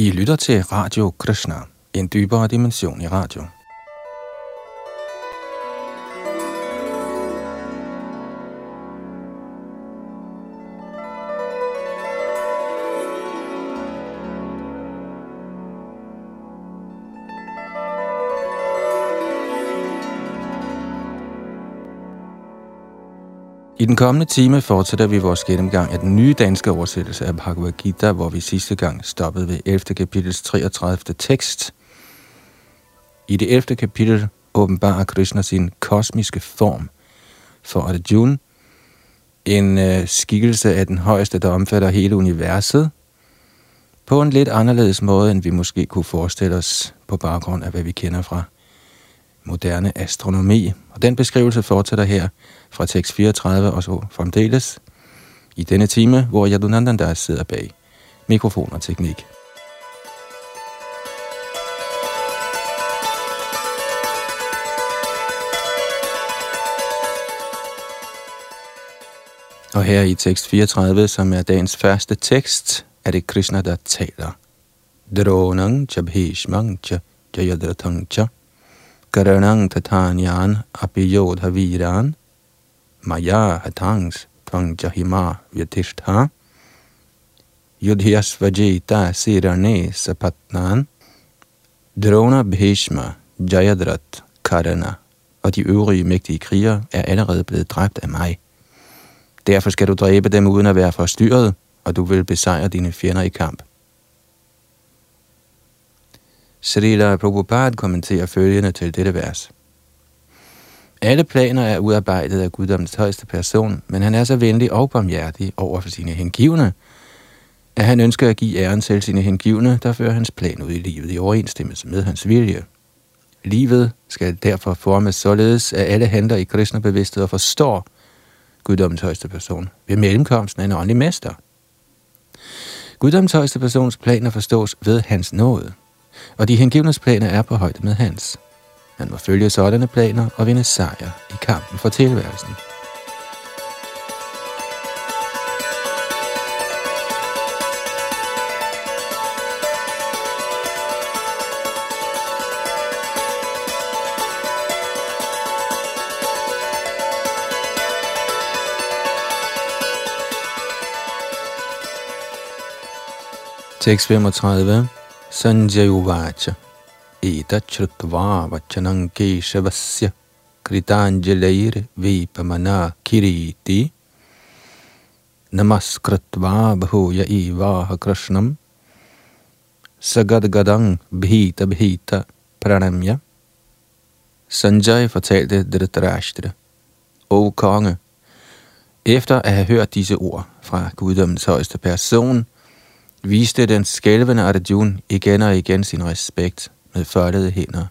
I lytter til Radio Krishna, en dybere dimension i radio. I den kommende time fortsætter vi vores gennemgang af den nye danske oversættelse af Bhagavad Gita, hvor vi sidste gang stoppede ved 11. kapitels 33. tekst. I det 11. kapitel åbenbarer Krishna sin kosmiske form for Arjuna, en øh, skikkelse af den højeste, der omfatter hele universet, på en lidt anderledes måde, end vi måske kunne forestille os på baggrund af, hvad vi kender fra moderne astronomi. Og den beskrivelse fortsætter her fra tekst 34 og så fremdeles i denne time, hvor Yadunandan sidder bag mikrofon og teknik. Og her i tekst 34, som er dagens første tekst, er det Krishna, der taler. Dronang chabhishmang cha jayadratang cha karanang tatanyan apiyodha viran maya hatangs tvang jahima vyatishtha yudhyasvajita sirane sapatnan Drona Bhishma, Jayadrat, Karana og de øvrige mægtige krigere er allerede blevet dræbt af mig. Derfor skal du dræbe dem uden at være forstyrret, og du vil besejre dine fjender i kamp. Srila Prabhupada kommenterer følgende til dette vers. Alle planer er udarbejdet af Guddoms højeste person, men han er så venlig og barmhjertig over for sine hengivne, at han ønsker at give æren til sine hengivne, der fører hans plan ud i livet i overensstemmelse med hans vilje. Livet skal derfor formes således, at alle handler i kristne bevidsthed og forstår Guddoms højeste person ved mellemkomsten af en åndelig mester. Guddoms højeste persons planer forstås ved hans nåde, og de hengivnes planer er på højde med hans. Han må følge sådanne planer og vinde sejr i kampen for tilværelsen. Tekst 35. Sanjay Uvacha. एतच्छ्रुत्वा वचनं केशवस्य कृताञ्जलैर्वीपमना किरीति नमस्कृत्वा भूय इवाह कृष्णं sagadgadang bhita bhita pranamya. Sanjay fortalte Dhritarashtra, O konge, efter at have hørt disse ord fra guddommens højeste person, viste den skælvende Arjuna igen og igen sin respekt med foldede hænder.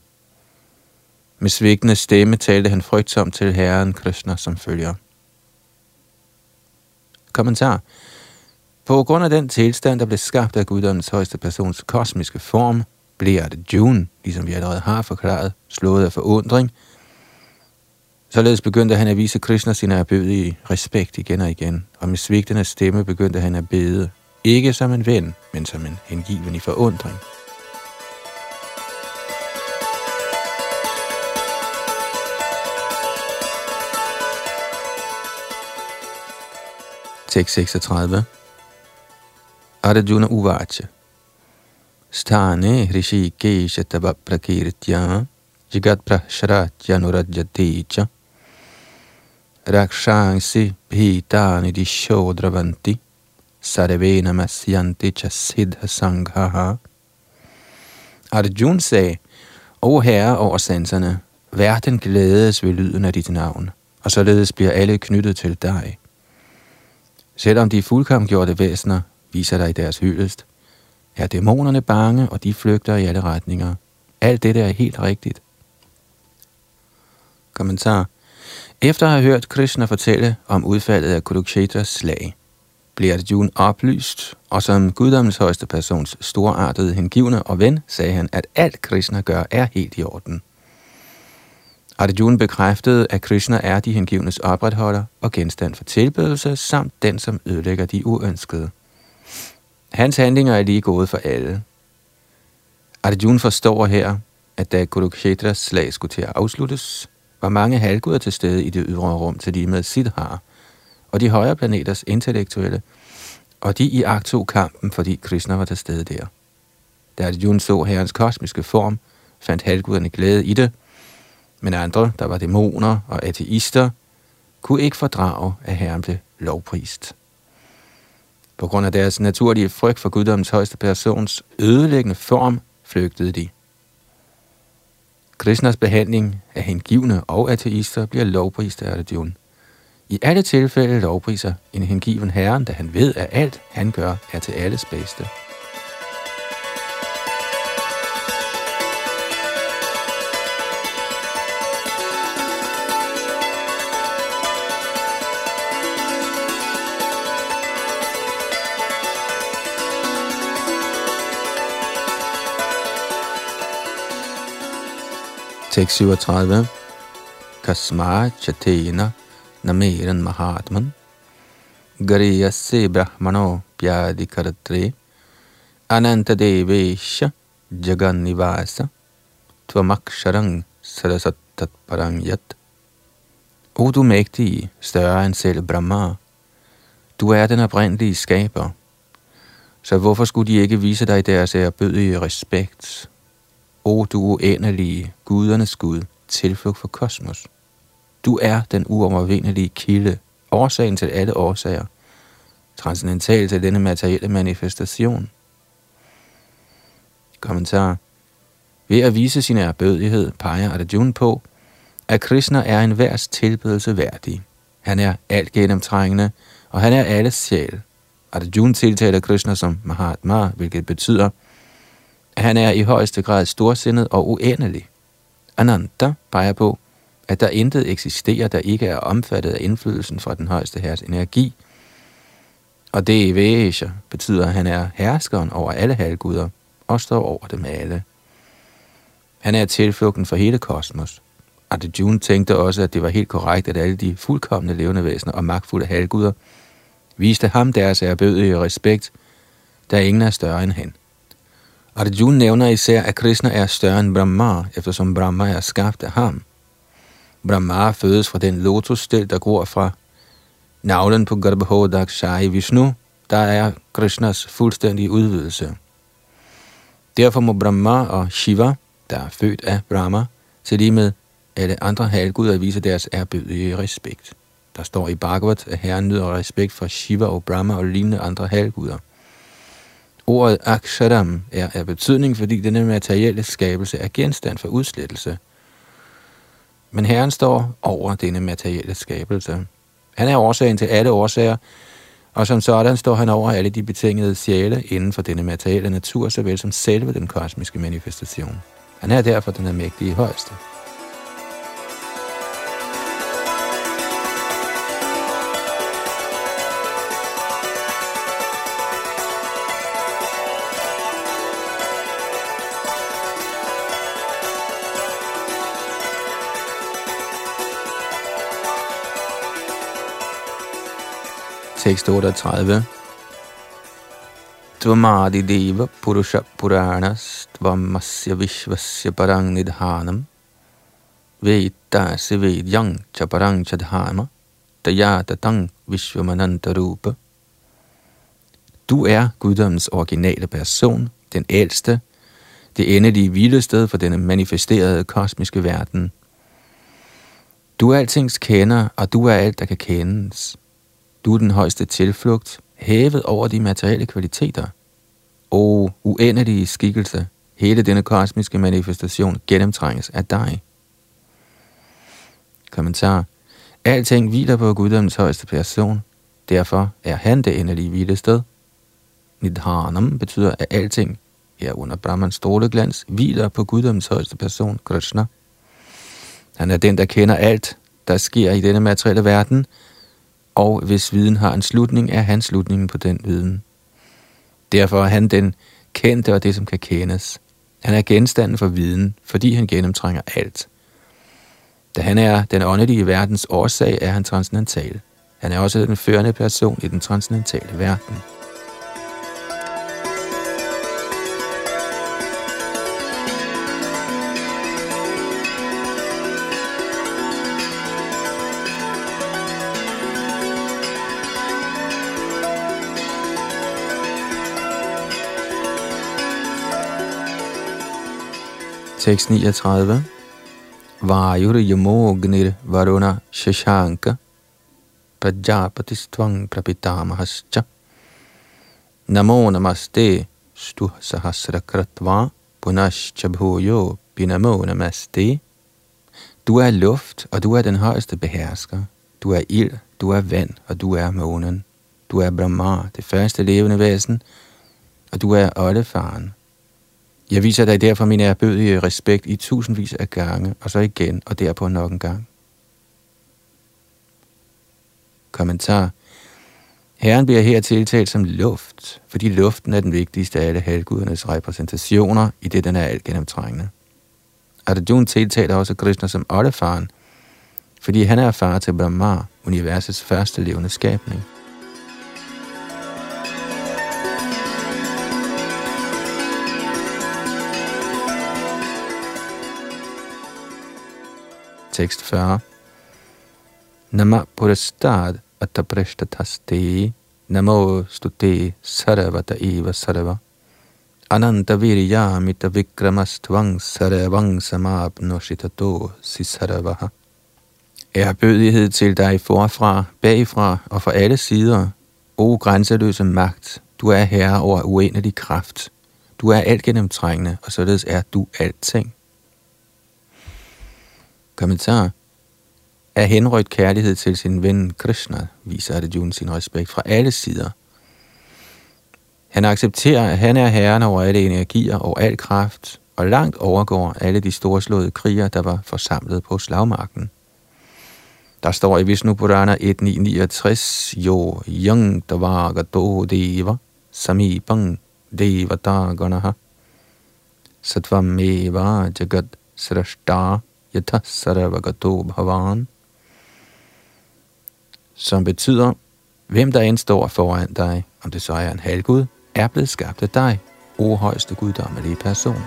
Med svigtende stemme talte han frygtsomt til Herren Krishna som følger. Kommentar. På grund af den tilstand, der blev skabt af guddommens højeste persons kosmiske form, bliver det June, ligesom vi allerede har forklaret, slået af forundring. Således begyndte han at vise Krishna sin erbødige respekt igen og igen, og med svigtende stemme begyndte han at bede, ikke som en ven, men som en hengiven i forundring. Tekst 36. Arjuna Uvacha. Stane Hrishikesha tava prakirtya Jigat prashratya nurajyate cha rakshansi bhitani dishodravanti sarve namasyanti cha siddha sanghaha. Arjun sagde, O herre over sanserne, verden glædes ved lyden af dit navn, og således bliver alle knyttet til dig. Selvom de fuldkomgjorte væsener viser dig deres hyldest, er dæmonerne bange, og de flygter i alle retninger. Alt dette er helt rigtigt. Kommentar. Efter at have hørt Krishna fortælle om udfaldet af Kurukshetras slag, blev Arjuna oplyst, og som guddommens højeste persons storartede hengivne og ven, sagde han, at alt Krishna gør er helt i orden. Arjuna bekræftede, at Krishna er de hengivnes opretholder og genstand for tilbedelse, samt den, som ødelægger de uønskede. Hans handlinger er lige gode for alle. Arjuna forstår her, at da Kurukshetras slag skulle til at afsluttes, var mange halvguder til stede i det ydre rum til lige med Siddhar, og de højere planeters intellektuelle, og de i tog kampen, fordi Krishna var til stede der. Da Arjuna så herrens kosmiske form, fandt halvguderne glæde i det, men andre, der var dæmoner og ateister, kunne ikke fordrage, at herren blev lovprist. På grund af deres naturlige frygt for guddommens højeste persons ødelæggende form, flygtede de. Krishnas behandling af hengivne og ateister bliver lovprist af Arjuna. I alle tilfælde lovpriser en hengiven herren, da han ved, at alt han gør er til alles bedste. Tekst 37. Kasma chatena nameran mahatman gariyase brahmano pyadi karatre ananta devesha jagan nivasa tvamaksharang sarasattat parangyat. O du mægtige, større end selv Brahma, du er den oprindelige skaber. Så hvorfor skulle de ikke vise dig deres ærbødige respekt O du uendelige, gudernes Gud, tilflugt for kosmos. Du er den uovervindelige kilde, årsagen til alle årsager, transcendental til denne materielle manifestation. Kommentar. Ved at vise sin erbødighed peger Arjuna på, at Krishna er en værs tilbedelse værdig. Han er alt gennemtrængende, og han er alles sjæl. Arjuna tiltaler Krishna som Mahatma, hvilket betyder, han er i højeste grad storsindet og uendelig. Ananta peger på, at der intet eksisterer, der ikke er omfattet af indflydelsen fra den højeste herres energi. Og det i Vesha betyder, at han er herskeren over alle halvguder og står over dem alle. Han er tilflugten for hele kosmos. Arjuna tænkte også, at det var helt korrekt, at alle de fuldkommende levende væsener og magtfulde halvguder viste ham deres erbødige respekt, da ingen er større end han. Arjuna nævner især, at Krishna er større end Brahma, eftersom Brahma er skabt af ham. Brahma fødes fra den lotusstil, der gror fra navlen på Garbhodakshai Vishnu, der er Krishnas fuldstændige udvidelse. Derfor må Brahma og Shiva, der er født af Brahma, til lige med alle andre halvguder vise deres erbødige respekt. Der står i Bhagavat, at herren nyder respekt for Shiva og Brahma og lignende andre halvguder. Ordet aksharam er af betydning, fordi denne materielle skabelse er genstand for udslettelse. Men Herren står over denne materielle skabelse. Han er årsagen til alle årsager, og som sådan står han over alle de betingede sjæle inden for denne materielle natur, såvel som selve den kosmiske manifestation. Han er derfor den mægtige højeste. Tekst 38. Tvamadi deva purusha puranas tvamasya vishvasya parang nidhanam vedasi vedyang chaparang chadhama tayatatang vishvamananta rupa. Du er guddommens originale person, den ældste, det endelige hvilested for denne manifesterede kosmiske verden. Du er altings kender, og du er alt, der kan kendes. Du er den højeste tilflugt, hævet over de materielle kvaliteter. O uendelige skikkelse, hele denne kosmiske manifestation gennemtrænges af dig. Kommentar. Alting hviler på Guddoms højeste person. Derfor er han det endelige hvilested. Nidhanam betyder, at alting, herunder Brahmans stråleglans, hviler på Guddoms højeste person, Krishna. Han er den, der kender alt, der sker i denne materielle verden, og hvis viden har en slutning, er han slutningen på den viden. Derfor er han den kendte og det, som kan kendes. Han er genstanden for viden, fordi han gennemtrænger alt. Da han er den åndelige verdens årsag, er han transcendental. Han er også den førende person i den transcendentale verden. Tekst 39. Vajur yamognir varuna shashanka prajapatistvang prapitamahascha namo namaste stu sahasrakratva punascha bhuyo binamo namaste Du er luft, og du er den højeste behersker. Du er ild, du er vand, og du er månen. Du er Brahma, det første levende væsen, og du er oldefaren. Jeg viser dig derfor min erbødige respekt i tusindvis af gange, og så igen, og derpå nok en gang. Kommentar. Herren bliver her tiltalt som luft, fordi luften er den vigtigste af alle halvgudernes repræsentationer, i det den er alt gennemtrængende. Arjuna tiltaler også Krishna som oldefaren, fordi han er far til Brahma, universets første levende skabning. Tekst 40 Nama purastad ataprishtathaste namo stute sarvata eva sarva Ananta viryamita vikramastvang saravang samabnoshitato sisaravaha. Ærbødighed til dig forfra, bagfra og fra alle sider. O grænseløse magt, du er herre over uendelig kraft. Du er alt gennemtrængende, og således er du alting. Kommentar. Af henrødt kærlighed til sin ven Krishna viser Arjuna sin respekt fra alle sider – han accepterer, at han er herren over alle energier og al kraft, og langt overgår alle de storslåede kriger, der var forsamlet på slagmarken. Der står i Vishnu Purana 1969, Jo Yang Davagato Deva Samipang Devata Satvam Eva Jagat Srashta Yatha Bhavan som betyder, hvem der end står foran dig, om det så er en halvgud, er blevet skabt af dig, o højeste guddommelige person.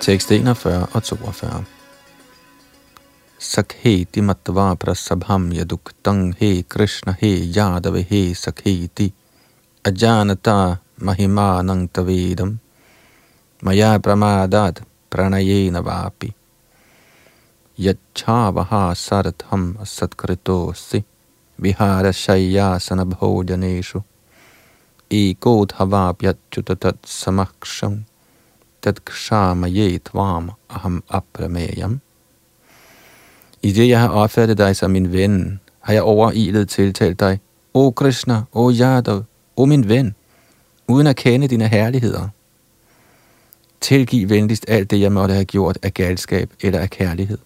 Tekst 41 og 42 Sakheti matva prasabham yaduktang he Krishna he yadave he Sakheti ajanata mahimanang tavedam. Maya pramadat pranayena vapi. Yachavaha saratham asatkritosi vihara shayasana bhojaneshu. Ekodhavapyachutatat samaksham tad kshamaye tvam aham aprameyam i det, jeg har opfattet dig som min ven, har jeg overilet tiltalt dig. O Krishna, o Yadav, o min ven, uden at kende dine herligheder. Tilgiv venligst alt det, jeg måtte have gjort af galskab eller af kærlighed.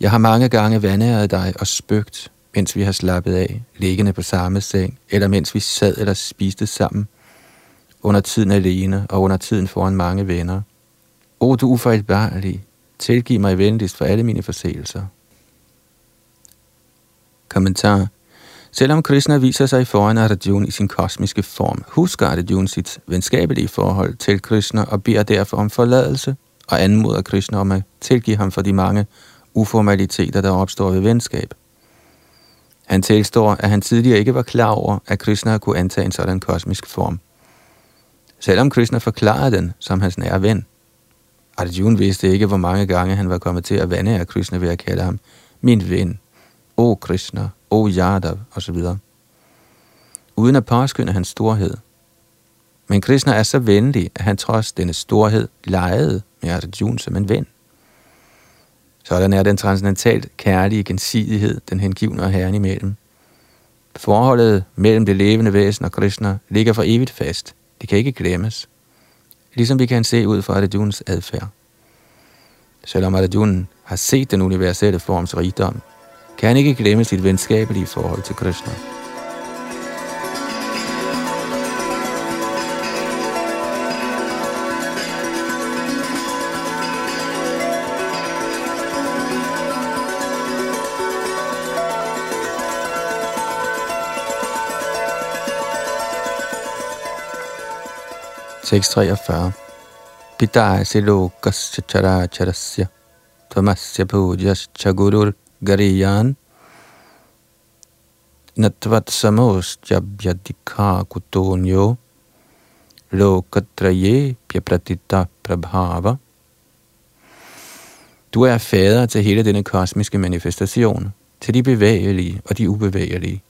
Jeg har mange gange vandæret dig og spøgt, mens vi har slappet af, liggende på samme seng, eller mens vi sad eller spiste sammen, under tiden alene og under tiden foran mange venner. O du ufejlbarlige, Tilgiv mig venligst for alle mine forseelser. Kommentar. Selvom Krishna viser sig foran Arjuna i sin kosmiske form, husker Arjuna sit venskabelige forhold til Krishna og beder derfor om forladelse og anmoder Krishna om at tilgive ham for de mange uformaliteter, der opstår ved venskab. Han tilstår, at han tidligere ikke var klar over, at Krishna kunne antage en sådan kosmisk form. Selvom Krishna forklarede den som hans nære ven, Arjuna vidste ikke, hvor mange gange han var kommet til at vande af Krishna ved at kalde ham min ven, O Krishna, O Yadav osv. Uden at påskynde hans storhed. Men Krishna er så venlig, at han trods denne storhed legede med Arjuna som en ven. Sådan er den transcendentalt kærlige gensidighed, den hengivne og herren imellem. Forholdet mellem det levende væsen og Krishna ligger for evigt fast. Det kan ikke glemmes ligesom vi kan se ud fra Arjuns adfærd. Selvom Arjuna har set den universelle forms rigdom, kan han ikke glemme sit venskabelige forhold til Krishna. 643. Pitaya lokasya characharasya tamasya pujasycha gurur gariyan natvat samostjabhyadikha kutonyo lokatraye pyapratita prabhava. Du er fader til hele denne kosmiske manifestation, til de bevægelige og de ubevægelige.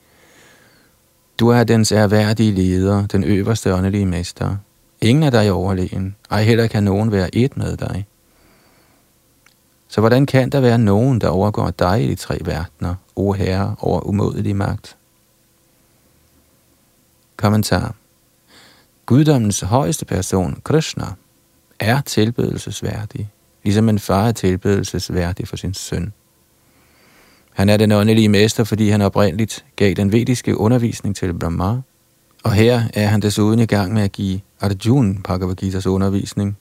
Du er dens erhverdige leder, den øverste åndelige mester. Ingen af dig er overlegen, ej heller kan nogen være et med dig. Så hvordan kan der være nogen, der overgår dig i de tre verdener, o herre over umådelig magt? Kommentar Guddommens højeste person, Krishna, er tilbedelsesværdig, ligesom en far er tilbedelsesværdig for sin søn. Han er den åndelige mester, fordi han oprindeligt gav den vediske undervisning til Brahma, og her er han desuden i gang med at give Arjuna Bhagavad Gita's undervisning.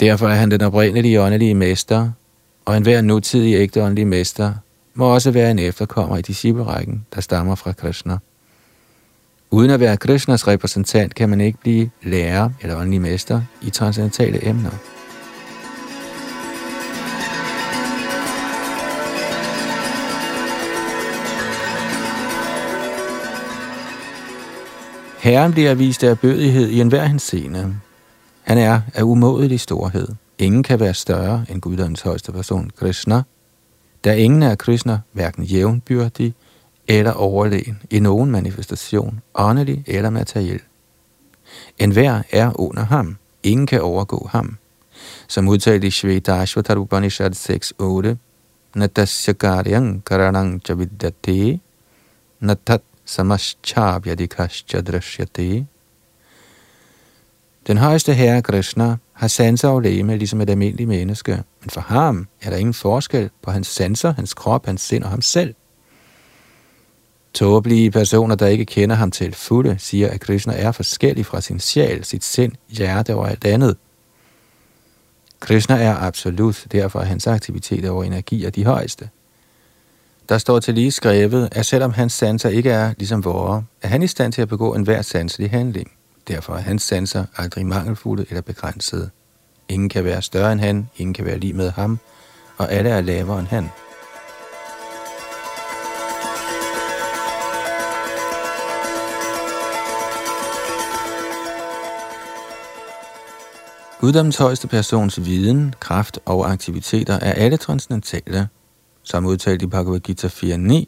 Derfor er han den oprindelige åndelige mester, og enhver nutidig ægte åndelig mester må også være en efterkommer i disciplerækken, der stammer fra Krishna. Uden at være Krishnas repræsentant kan man ikke blive lærer eller åndelig mester i transcendentale emner. Herren bliver vist af bødighed i enhver henseende. Han er af umådelig storhed. Ingen kan være større end Guddoms højeste person, Krishna, da ingen er Krishna hverken jævnbyrdig eller overlegen i nogen manifestation, åndelig eller materiel. En hver er under ham. Ingen kan overgå ham. Som udtalt i Shvedashvatar Upanishad 6.8, Natasya karyang karanang chavidyate, natat samaschabhyadikascha drashyate. Den højeste herre Krishna har sanser og læme ligesom et almindeligt menneske, men for ham er der ingen forskel på hans sanser, hans krop, hans sind og ham selv. Tåbelige personer, der ikke kender ham til fulde, siger, at Krishna er forskellig fra sin sjæl, sit sind, hjerte og alt andet. Krishna er absolut, derfor er hans aktiviteter og energier de højeste. Der står til lige skrevet, at selvom hans sanser ikke er ligesom vores, er han i stand til at begå enhver sanselig handling. Derfor er hans sanser aldrig mangelfulde eller begrænsede. Ingen kan være større end han, ingen kan være lige med ham, og alle er lavere end han. Guddommens højeste persons viden, kraft og aktiviteter er alle transcendentale, som udtalt i Bhagavad Gita 4.9.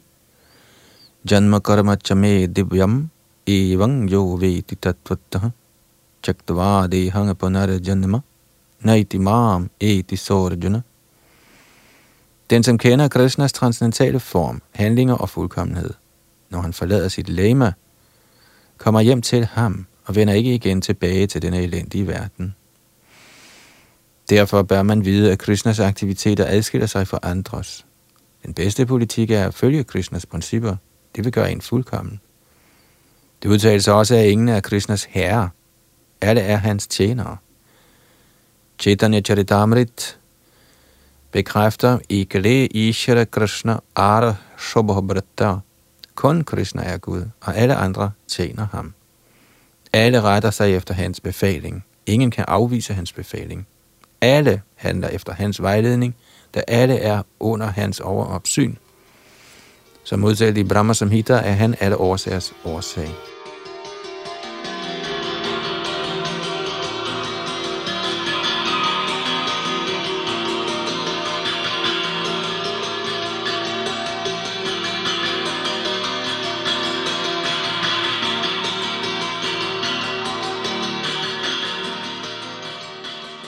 Janma karma chame divyam evang yo veti tattvattaha chaktva hanga panara janma naiti mam eti sorjuna. Den, som kender Krishnas transcendentale form, handlinger og fuldkommenhed, når han forlader sit lema, kommer hjem til ham og vender ikke igen tilbage til denne elendige verden. Derfor bør man vide, at Krishnas aktiviteter adskiller sig fra andres. Den bedste politik er at følge Krishnas principper. Det vil gøre en fuldkommen. Det udtales også, at ingen er Krishnas herre. Alle er hans tjenere. Chaitanya Charitamrit bekræfter Ikale Ishara Krishna Ara Shobhabrata. Kun Krishna er Gud, og alle andre tjener ham. Alle retter sig efter hans befaling. Ingen kan afvise hans befaling. Alle handler efter hans vejledning, da alle er under hans overopsyn. Som modsat i Brahma Samhita er han alle årsagers årsag.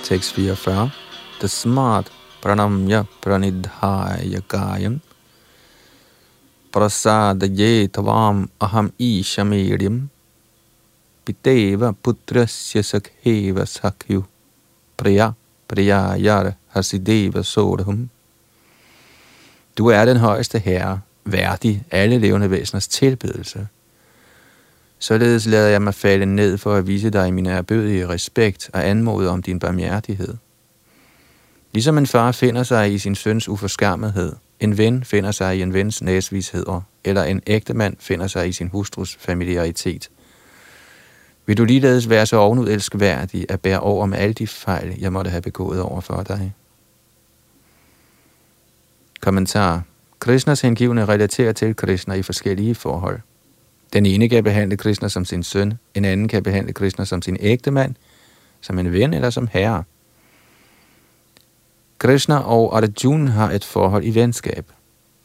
Tekst 44. The smart pranamya pranidhaya kayam prasadaye tavam aham ishameryam piteva putrasya sakheva sakyu priya priyayar hasideva sodhum. Du er den højeste herre, værdig alle levende væseners tilbedelse. Således lader jeg mig falde ned for at vise dig min erbødige respekt og anmode om din barmhjertighed. Ligesom en far finder sig i sin søns uforskammethed, en ven finder sig i en vens næsvisheder, eller en ægte mand finder sig i sin hustrus familiaritet. Vil du ligeledes være så ovenud elskværdig at bære over med alle de fejl, jeg måtte have begået over for dig? Kommentar. Krishnas hengivne relaterer til Krishna i forskellige forhold. Den ene kan behandle Krishna som sin søn, en anden kan behandle Krishna som sin ægte mand, som en ven eller som herre. Krishna og Arjuna har et forhold i venskab.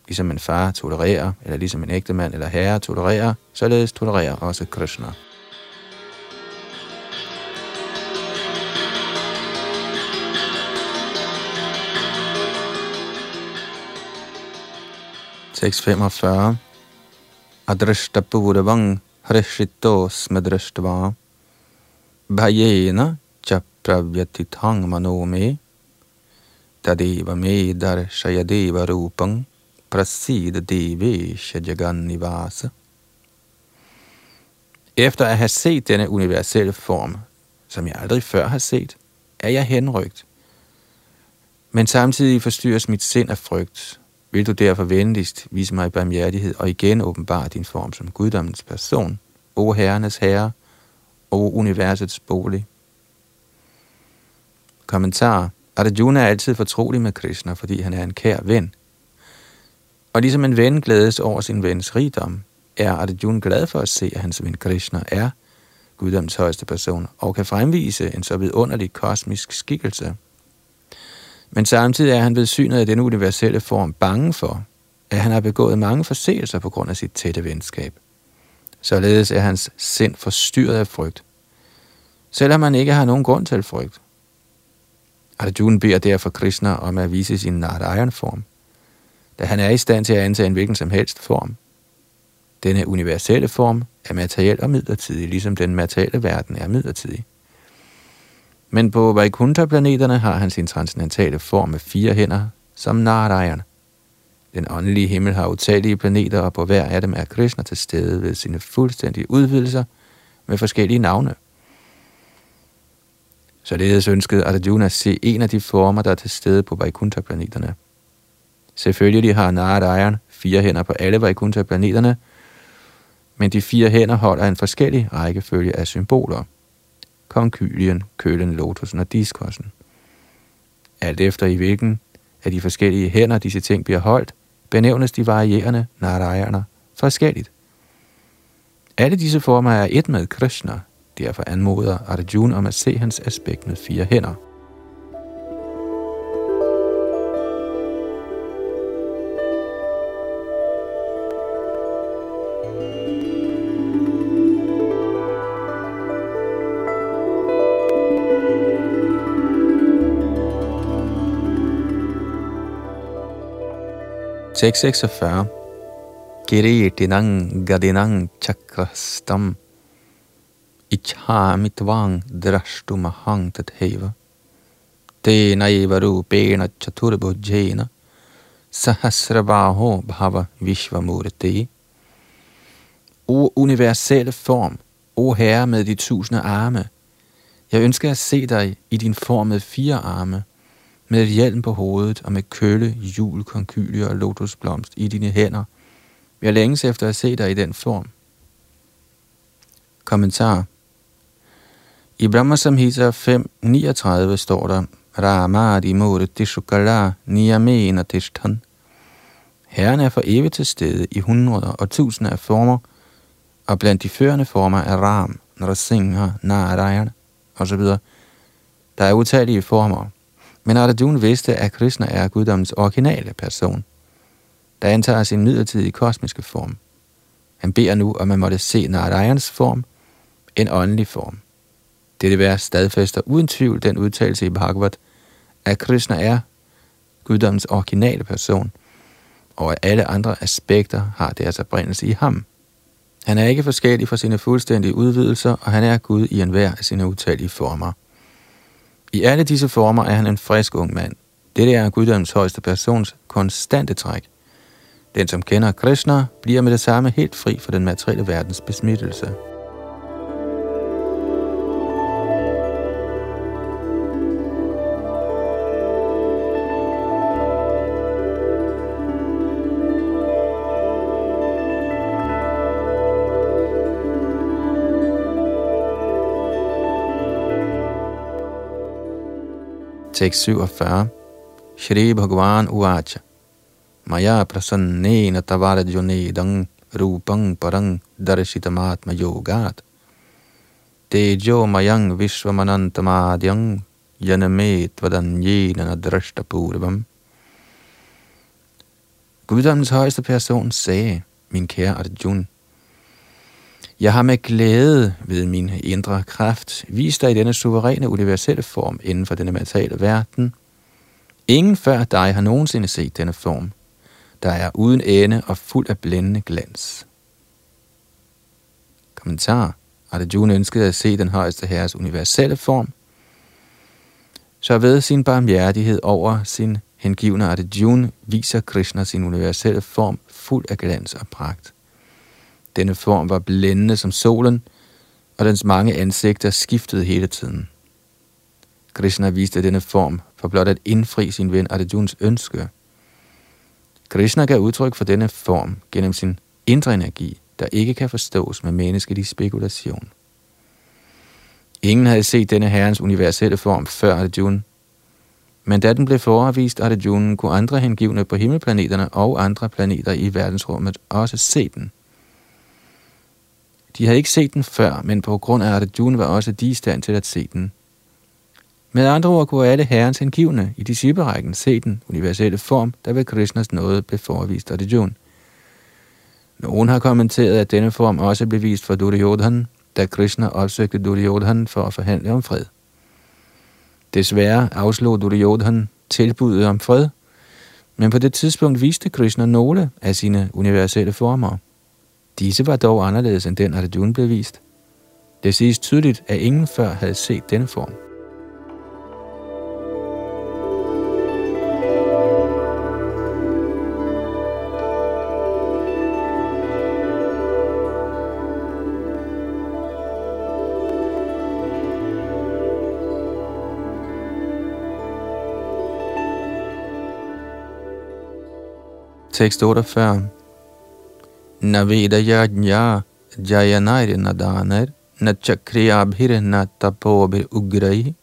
Ligesom en far tolererer, eller ligesom en ægtemand eller herre tolererer, således tolererer også Krishna. Tekst 45 Adrishta Purvang Hrishito Smedrishtva Bhayena Chapravyatithang Manomi Tadeva Medar Shayadeva rupang prasid devesha jagannivasa. Efter at have set denne universelle form, som jeg aldrig før har set, er jeg henrygt. Men samtidig forstyrres mit sind af frygt. Vil du derfor venligst vise mig barmhjertighed og igen åbenbare din form som guddommens person, o herrenes herre og universets bolig? Kommentar Arjuna er altid fortrolig med Krishna, fordi han er en kær ven. Og ligesom en ven glædes over sin vens rigdom, er Arjuna glad for at se, at hans ven Krishna er guddoms højeste person, og kan fremvise en så vidunderlig kosmisk skikkelse. Men samtidig er han ved synet af den universelle form bange for, at han har begået mange forseelser på grund af sit tætte venskab. Således er hans sind forstyrret af frygt. Selvom man ikke har nogen grund til frygt, Arjuna beder derfor Krishna om at vise sin Narayan-form, da han er i stand til at antage en hvilken som helst form. Denne universelle form er materiel og midlertidig, ligesom den materielle verden er midlertidig. Men på Vaikuntha-planeterne har han sin transcendentale form med fire hænder, som Narayan. Den åndelige himmel har utallige planeter, og på hver af dem er Krishna til stede ved sine fuldstændige udvidelser med forskellige navne – Således ønskede Arjuna at se en af de former, der er til stede på Vaikuntha-planeterne. Selvfølgelig har Narayan fire hænder på alle Vaikuntha-planeterne, men de fire hænder holder en forskellig rækkefølge af symboler. Konkylien, kølen, lotusen og diskossen. Alt efter i hvilken af de forskellige hænder disse ting bliver holdt, benævnes de varierende Narayaner forskelligt. Alle disse former er et med Krishna, Derfor anmoder Arjuna om at se hans aspekt med fire hænder. Tekst 46 Kiritinang gadinang chakrastam ichhami tvang drashtumahang tatheva. Tena eva rupena chaturbhujena sahasrabaho bhava vishvamurti. O universelle form, o herre med de tusinde arme, jeg ønsker at se dig i din form med fire arme, med et hjelm på hovedet og med kølle, jul, konkylie og lotusblomst i dine hænder. Jeg længes efter at se dig i den form. Kommentar i Brahma Samhita 5.39 står der, Ramadi Murti Shukala Niyamena Tishtan. Herren er for evigt til stede i hundreder og tusinder af former, og blandt de førende former er Ram, Nrasingha, Narayan osv. Der er utallige former, men Arjuna vidste, at Krishna er guddommens originale person, der antager sin midlertidige kosmiske form. Han beder nu, om man måtte se Narayans form, en åndelig form. Dette vers stadfæster uden tvivl den udtalelse i Bhagavad, at Krishna er guddommens originale person, og at alle andre aspekter har deres oprindelse i ham. Han er ikke forskellig fra sine fuldstændige udvidelser, og han er Gud i enhver af sine utallige former. I alle disse former er han en frisk ung mand. Dette er guddommens højeste persons konstante træk. Den, som kender Krishna, bliver med det samme helt fri for den materielle verdens besmittelse. Tekst 47. Shri Bhagavan Uvacha. Maya prasannena tavarajunedang rupang parang darshitamatma yogat. Tejo mayang vishwamanantamadyang yanamet vadanyena nadrashta purvam. Guddommens højeste person sagde, min kære Arjuna, jeg har med glæde ved min indre kraft vist dig i denne suveræne universelle form inden for denne materielle verden. Ingen før dig har nogensinde set denne form, der er uden ende og fuld af blændende glans. Kommentar. Arjuna ønskede at se den højeste herres universelle form, så ved sin barmhjertighed over sin hengivne Arjuna viser Krishna sin universelle form fuld af glans og pragt. Denne form var blændende som solen, og dens mange ansigter skiftede hele tiden. Krishna viste denne form for blot at indfri sin ven Arjuns ønske. Krishna gav udtryk for denne form gennem sin indre energi, der ikke kan forstås med menneskelig spekulation. Ingen havde set denne herrens universelle form før Arjuna, men da den blev forevist Arjuna, kunne andre hengivne på himmelplaneterne og andre planeter i verdensrummet også se den. De havde ikke set den før, men på grund af Arjuna var også de i stand til at se den. Med andre ord kunne alle herrens hengivne i disciplerækken se den universelle form, der ved Krishnas nåde blev forevist Arjuna. Nogen har kommenteret, at denne form også blev vist for Duryodhan, da Krishna opsøgte Duryodhan for at forhandle om fred. Desværre afslog Duryodhan tilbuddet om fred, men på det tidspunkt viste Krishna nogle af sine universelle former. Disse var dog anderledes end den, Arjuna blev vist. Det siges tydeligt, at ingen før havde set denne form. Tekst 48 न वेदयज्ञा जयनैर्नदानैर् न चक्रियाभिर्न तपोभिरुग्रैः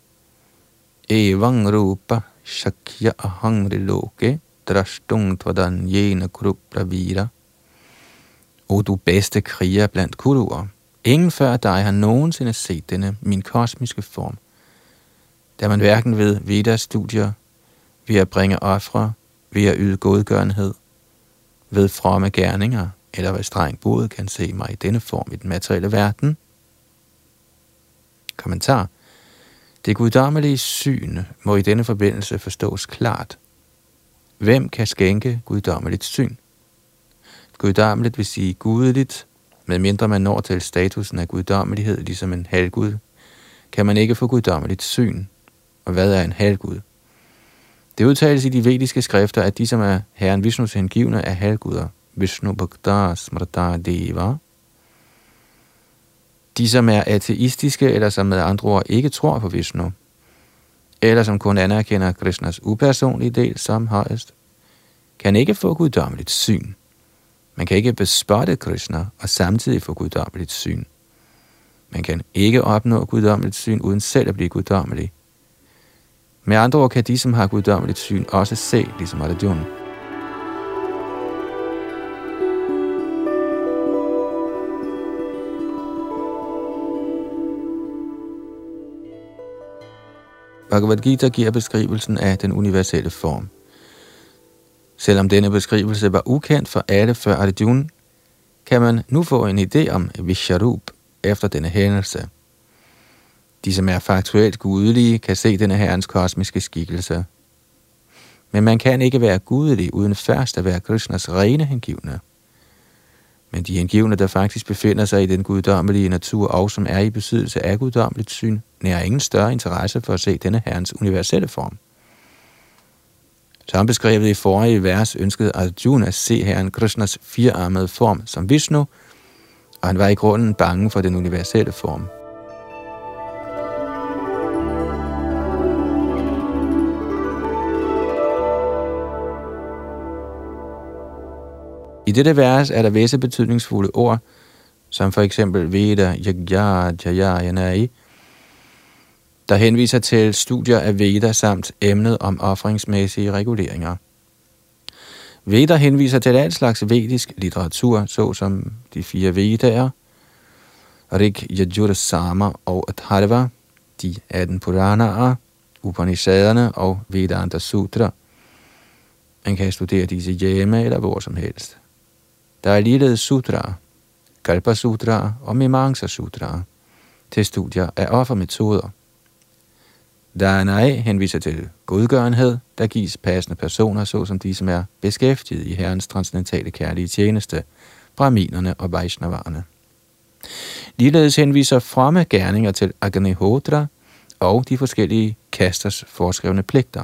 एवं रूप शक्य अहंगृलोके drashtung tvadanyena kurupravira. O du bedste kriger blandt kuruer, ingen før dig har nogensinde set denne, min kosmiske form. Da man hverken ved Vedas studier, ved at bringe ofre, ved at yde godgørenhed, ved fromme gerninger, eller ved streng både kan se mig i denne form i den materielle verden. Kommentar. Det guddommelige syn må i denne forbindelse forstås klart. Hvem kan skænke guddommeligt syn? Guddommeligt vil sige gudeligt, medmindre man når til statusen af guddommelighed, ligesom en halvgud, kan man ikke få guddommeligt syn. Og hvad er en halvgud? Det udtales i de vediske skrifter, at de, som er herren Vishnus hengivne, er halvguder. Vishnu Bhakta Smrta Deva. De, som er ateistiske, eller som med andre ord ikke tror på Vishnu, eller som kun anerkender Krishnas upersonlige del som højest, kan ikke få guddommeligt syn. Man kan ikke bespotte Krishna og samtidig få guddommeligt syn. Man kan ikke opnå guddommeligt syn uden selv at blive guddommelig. Med andre ord kan de, som har guddommeligt syn, også se, ligesom Arjuna. Bhagavad Gita giver beskrivelsen af den universelle form. Selvom denne beskrivelse var ukendt for alle før Arjuna, kan man nu få en idé om Visharup efter denne hændelse. De, som er faktuelt gudelige, kan se denne herrens kosmiske skikkelse. Men man kan ikke være gudelig uden først at være Krishnas rene hengivne. Men de hengivne, der faktisk befinder sig i den guddommelige natur og som er i besiddelse af guddommeligt syn, nærer ingen større interesse for at se denne herrens universelle form. Som beskrevet i forrige vers ønskede Arjuna at se herren Krishnas firearmede form som Vishnu, og han var i grunden bange for den universelle form. I dette vers er der visse betydningsfulde ord, som for eksempel Veda, Yagya, Jaya, Yanai, der henviser til studier af Veda samt emnet om offringsmæssige reguleringer. Veda henviser til alt slags vedisk litteratur, såsom de fire Vedaer, Rig, Yajur, Sama og Atharva, de 18 Puranaer, Upanishaderne og Vedanta Sutra. Man kan studere disse hjemme eller hvor som helst. Der er ligeledes sutra, Kalpa Sutra og Mimamsa Sutra til studier af offermetoder. Dana henviser til godgørenhed, der gives passende personer, såsom de, som er beskæftiget i Herrens transcendentale kærlige tjeneste, braminerne og Vaishnavarerne. Ligeledes henviser fromme gerninger til Agnihotra og de forskellige kasters forskrevne pligter.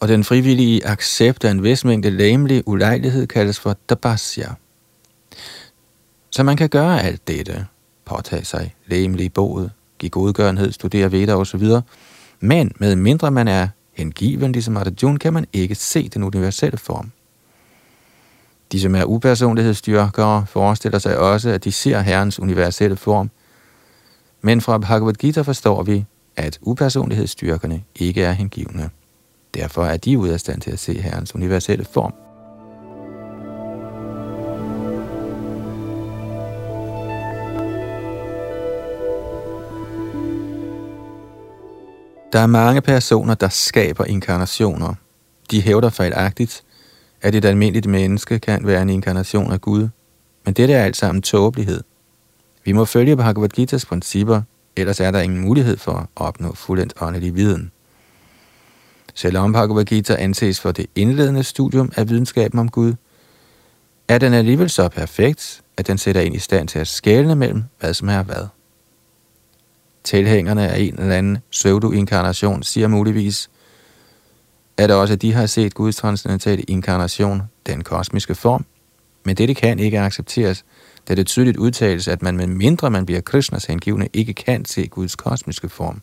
Og den frivillige accept af en vis mængde læmelig ulejlighed kaldes for tabasya. Så man kan gøre alt dette, påtage sig læmelig boet, give godgørenhed, studere veda osv., men med mindre man er hengiven, ligesom Arjuna, kan man ikke se den universelle form. De, som er upersonlighedsstyrkere, forestiller sig også, at de ser Herrens universelle form. Men fra Bhagavad Gita forstår vi, at upersonlighedsstyrkerne ikke er hengivne. Derfor er de ude af stand til at se Herrens universelle form. Der er mange personer, der skaber inkarnationer. De hævder fejlagtigt, at et almindeligt menneske kan være en inkarnation af Gud. Men dette er alt sammen tåbelighed. Vi må følge Bhagavad Gita's principper, ellers er der ingen mulighed for at opnå fuldendt åndelig viden. Selvom Bhagavad Gita anses for det indledende studium af videnskaben om Gud, er den alligevel så perfekt, at den sætter ind i stand til at skælne mellem, hvad som er hvad. Tilhængerne af en eller anden pseudo-inkarnation siger muligvis, at også de har set Guds transcendentale inkarnation, den kosmiske form, men dette kan ikke accepteres, da det tydeligt udtales, at man med mindre man bliver Krishnas hengivne, ikke kan se Guds kosmiske form.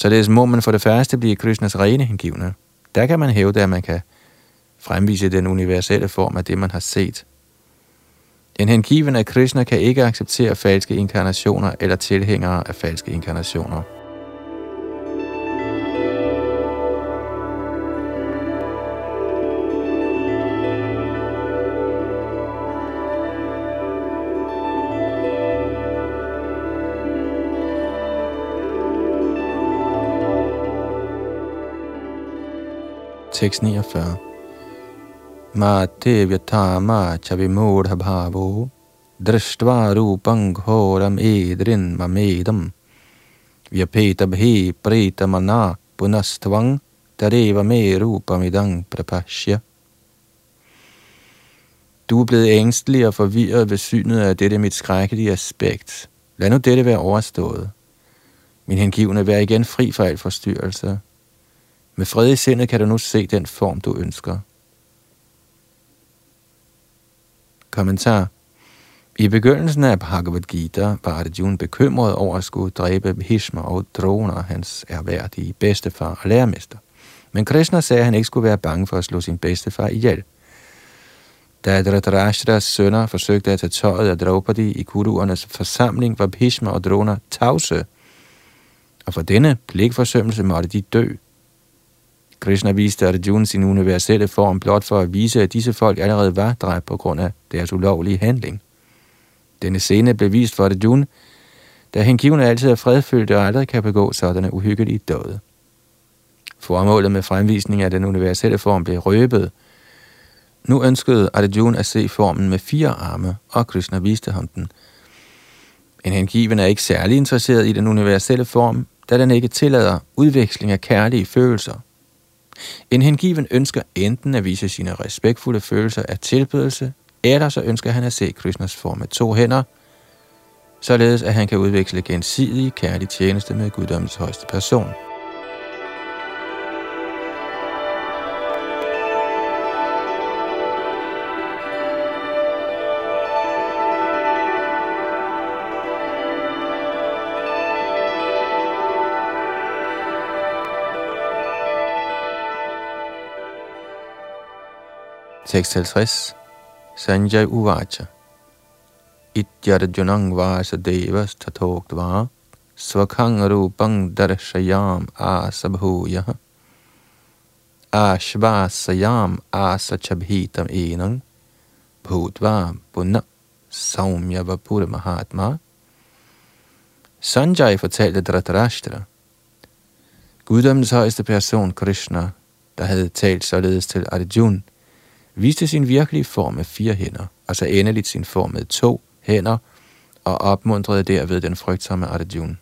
Således må man for det første blive Krishnas rene hengivne. Der kan man hævde, at man kan fremvise den universelle form af det, man har set. En hengiven af Krishna kan ikke acceptere falske inkarnationer eller tilhængere af falske inkarnationer. Tekst 49. Ma te vyatama chavimurha bhavo drishtva rupang horam edrin mamedam vyapeta bhi preta mana punastvang dareva me rupamidang prapashya. Du er blevet ængstelig og forvirret ved synet af dette mit skrækkelige aspekt. Lad nu dette være overstået. Min hengivne vær igen fri for al forstyrrelse. Med fred i sindet kan du nu se den form, du ønsker. Kommentar I begyndelsen af Bhagavad Gita var Arjuna bekymret over at skulle dræbe Bhishma og Drona, hans erhverdige bedstefar og lærermester. Men Krishna sagde, at han ikke skulle være bange for at slå sin bedstefar ihjel. Da Dhritarashtra's sønner forsøgte at tage tøjet af Draupadi i kuruernes forsamling, var Bhishma og Drona tavse, og for denne pligtforsømmelse måtte de dø. Krishna viste Arjuna sin universelle form blot for at vise, at disse folk allerede var dræbt på grund af deres ulovlige handling. Denne scene blev vist for Arjuna, da hengivne altid er fredfyldt og aldrig kan begå sådanne uhyggelige døde. Formålet med fremvisningen af den universelle form blev røbet. Nu ønskede Arjuna at se formen med fire arme, og Krishna viste ham den. En hengiven er ikke særlig interesseret i den universelle form, da den ikke tillader udveksling af kærlige følelser – en hengiven ønsker enten at vise sine respektfulde følelser af tilbedelse, eller så ønsker han at se Krishnas form med to hænder, således at han kan udveksle gensidig kærlig tjeneste med guddommens højeste person. Tekst 50. Sanjay Uvacha. Ityarjunang Vasa Devas Tatogdva svakang rupang darshayam asabhuya ashvasayam asachabhitam enang bhutva bunna saumya vapura mahatma. Sanjay fortalte Dhritarashtra, Guddommens højeste person, Krishna, der havde talt således til Arjuna, viste sin virkelige form med fire hænder, og så endeligt sin form med to hænder, og opmuntrede derved den frygtsomme Arjuna.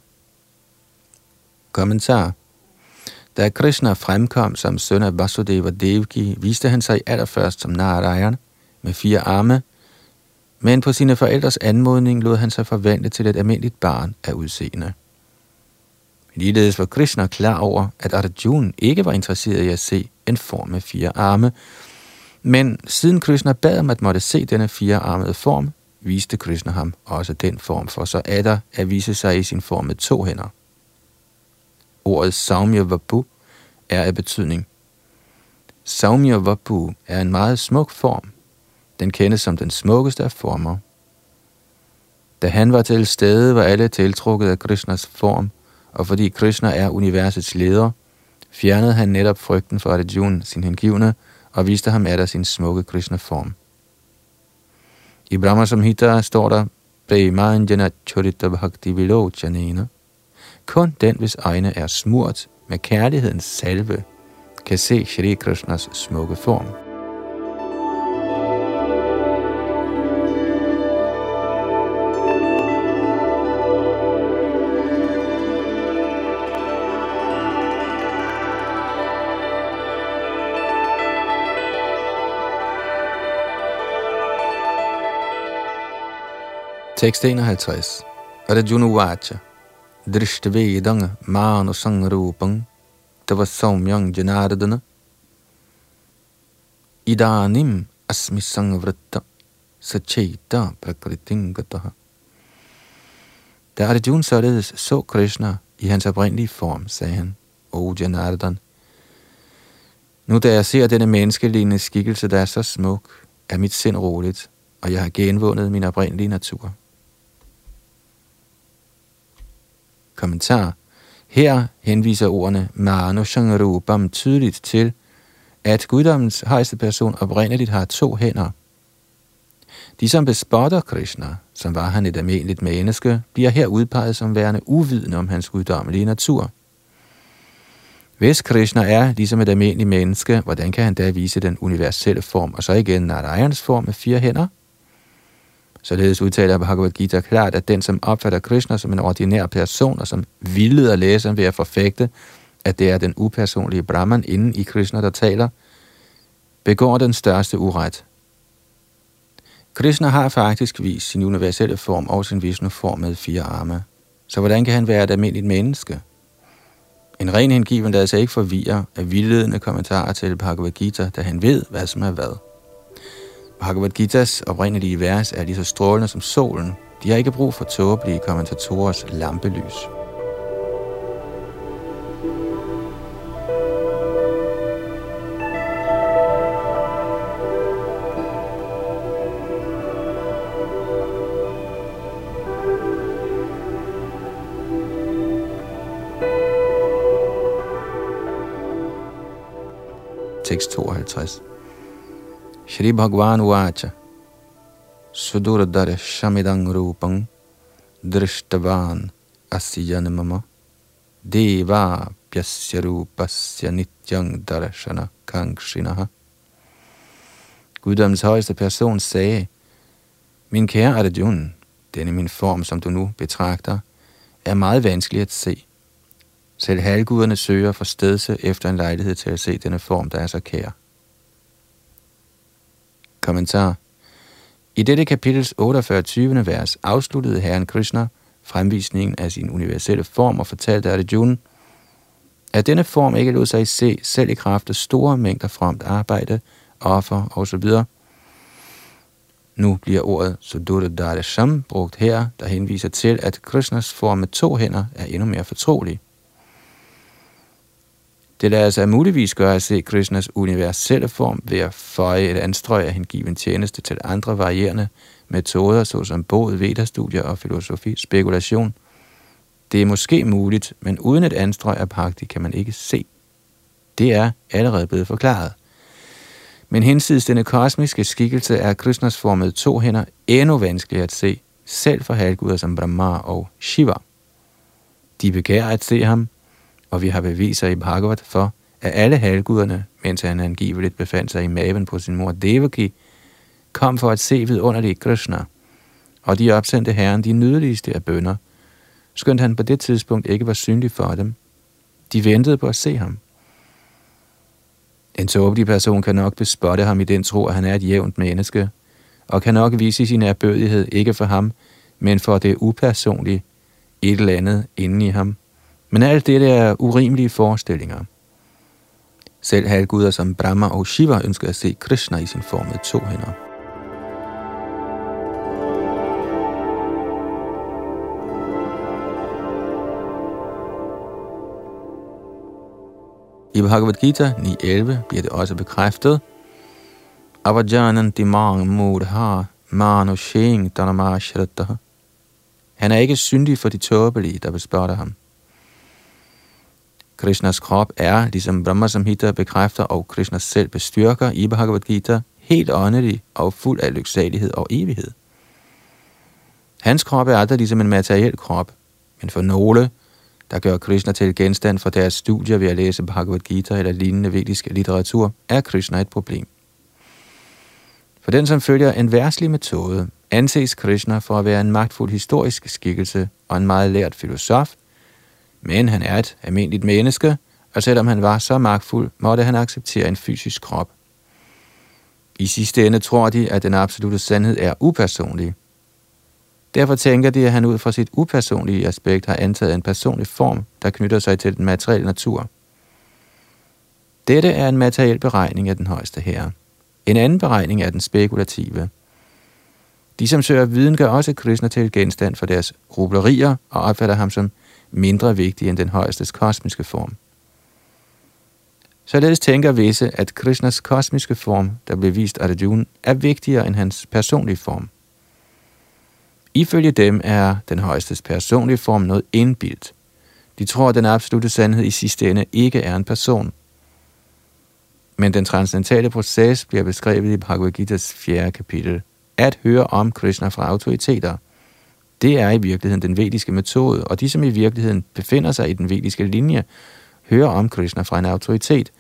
Kommentar Da Krishna fremkom som søn af Vasudeva Devki, viste han sig allerførst som Narayan med fire arme, men på sine forældres anmodning lod han sig forvandle til et almindeligt barn af udseende. Ligeledes var Krishna klar over, at Arjuna ikke var interesseret i at se en form med fire arme, men siden Krishna bad om at måtte se denne firearmede form, viste Krishna ham også den form for så Adder at vise sig i sin form med to hænder. Ordet Saumya Vabu er af betydning. Saumya Vabu er en meget smuk form. Den kendes som den smukkeste af former. Da han var til stede, var alle tiltrukket af Krishnas form, og fordi Krishna er universets leder, fjernede han netop frygten for Arjuna, sin hengivne, og viste ham af sin smukke Krishna-form. I Brahma Samhita står der, Premanjana Chorita Bhakti Vilochanena. Kun den, hvis øjne er smurt med kærlighedens salve, kan se Shri Krishnas smukke form. Tekst 51. Arjuna Vacha. Drishtvedang manu sangrupang tava saumyang janardana. Idanim asmi sangvritta sacheta prakriting gataha. Da Arjuna således så Krishna i hans oprindelige form, sagde han, O Janardan, nu da jeg ser denne menneskelignende skikkelse, der er så smuk, er mit sind roligt, og jeg har genvundet min oprindelige natur. Kommentar. Her henviser ordene Manu Shangarupam tydeligt til, at guddommens højeste person oprindeligt har to hænder. De, som bespotter Krishna, som var han et almindeligt menneske, bliver her udpeget som værende uvidende om hans guddommelige natur. Hvis Krishna er ligesom et almindeligt menneske, hvordan kan han da vise den universelle form, og så igen Narayans form med fire hænder? Således udtaler Bhagavad Gita klart, at den, som opfatter Krishna som en ordinær person, og som vildleder læseren ved at forfægte, at det er den upersonlige Brahman inden i Krishna, der taler, begår den største uret. Krishna har faktisk vist sin universelle form og sin Vishnu-form med fire arme. Så hvordan kan han være et almindeligt menneske? En ren hengiven, der altså ikke forvirrer, af vildledende kommentarer til Bhagavad Gita, da han ved, hvad som er hvad. Bhagavad Gita's oprindelige vers er lige så strålende som solen. De har ikke brug for tåbelige kommentatorers lampelys. Tekst 52 Shri Bhagwan Vacha Sudurdara Shamidang Rupang Drishtavan Asyanamama Deva Pyasya Rupasya Nityang Darshana Kangshinaha Guddoms højeste person sagde, Min kære Arjuna, denne min form, som du nu betragter, er meget vanskelig at se. Selv halvguderne søger for stedse efter en lejlighed til at se denne form, der er så kær. Kommentar. I dette kapitels 48. 20. vers afsluttede Herren Krishna fremvisningen af sin universelle form og fortalte Arjuna, at denne form ikke lod sig se selv i kraft af store mængder fromt arbejde, offer osv. Nu bliver ordet Sudurda Sham brugt her, der henviser til, at Krishnas form med to hænder er endnu mere fortrolig. Det lader sig muligvis gøre at se Krishnas universelle form ved at føje et anstrøg af hengiven tjeneste til andre varierende metoder, såsom både vedastudier og filosofi, spekulation, Det er måske muligt, men uden et anstrøg af prakti kan man ikke se. Det er allerede blevet forklaret. Men hinsides denne kosmiske skikkelse er Krishnas formede to hænder endnu vanskeligere at se, selv for halvguder som Brahma og Shiva. De begærer at se ham, og vi har beviser i Bhagavat for, at alle halvguderne, mens han angiveligt befandt sig i maven på sin mor Devaki, kom for at se vidunderlige Krishna, og de opsendte herren de nydeligste af bønder, skønt han på det tidspunkt ikke var synlig for dem. De ventede på at se ham. En tåbelig person kan nok bespotte ham i den tro, at han er et jævnt menneske, og kan nok vise sin erbødighed ikke for ham, men for det upersonlige, et eller andet inde i ham. Men alt dette er urimelige forestillinger. Selv halvguder som Brahma og Shiva ønsker at se Krishna i sin form med to hænder. I Bhagavad Gita 9.11 bliver det også bekræftet, Avajanan dimang mudha manu shing danamashratta. Han er ikke syndig for de tåbelige, der bespotter ham. Krishnas krop er, ligesom Brahma Samhita bekræfter og Krishna selv bestyrker i Bhagavad Gita, helt åndelig og fuld af lyksalighed og evighed. Hans krop er aldrig ligesom en materiel krop, men for nogle, der gør Krishna til genstand for deres studier ved at læse Bhagavad Gita eller lignende vedisk litteratur, er Krishna et problem. For den, som følger en værslig metode, anses Krishna for at være en magtfuld historisk skikkelse og en meget lært filosof, men han er et almindeligt menneske, og selvom han var så magtfuld, måtte han acceptere en fysisk krop. I sidste ende tror de, at den absolute sandhed er upersonlig. Derfor tænker de, at han ud fra sit upersonlige aspekt har antaget en personlig form, der knytter sig til den materielle natur. Dette er en materiel beregning af den højeste herre. En anden beregning er den spekulative. De, som søger viden, gør også Krishna til genstand for deres grublerier og opfatter ham som mindre vigtig end den højeste kosmiske form. Således tænker visse, at Krishnas kosmiske form, der blev vist Arjuna, er vigtigere end hans personlige form. Ifølge dem er den højeste personlige form noget indbildt. De tror, at den absolute sandhed i sidste ende ikke er en person. Men den transcendentale proces bliver beskrevet i Bhagavad Gita's fjerde kapitel. At høre om Krishna fra autoriteter – det er i virkeligheden den vediske metode, og de, som i virkeligheden befinder sig i den vediske linje, hører om Krishna fra en autoritet.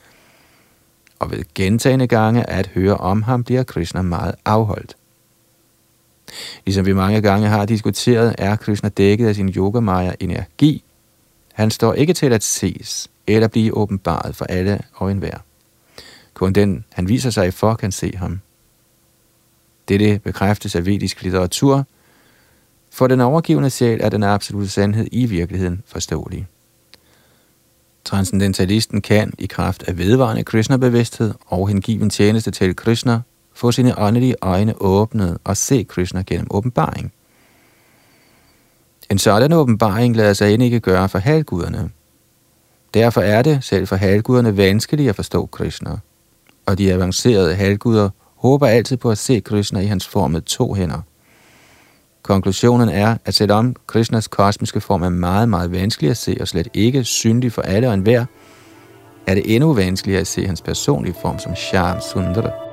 Og ved gentagende gange at høre om ham, bliver Krishna meget afholdt. Ligesom vi mange gange har diskuteret, er Krishna dækket af sin yogamaya energi. Han står ikke til at ses eller blive åbenbaret for alle og enhver. Kun den, han viser sig for, kan se ham. Dette bekræftes af vedisk litteratur – for den overgivende sjæl er den absolute sandhed i virkeligheden forståelig. Transcendentalisten kan, i kraft af vedvarende Krishna-bevidsthed og hengiven tjeneste til Krishna, få sine åndelige øjne åbnet og se Krishna gennem åbenbaring. En sådan åbenbaring lader sig end ikke gøre for halvguderne. Derfor er det selv for halvguderne vanskeligt at forstå Krishna. Og de avancerede halvguder håber altid på at se Krishna i hans form med to hænder – Konklusionen er, at selvom Krishnas kosmiske form er meget, meget vanskelig at se og slet ikke synlig for alle og enhver, er det endnu vanskeligere at se hans personlige form som Sham Sundara.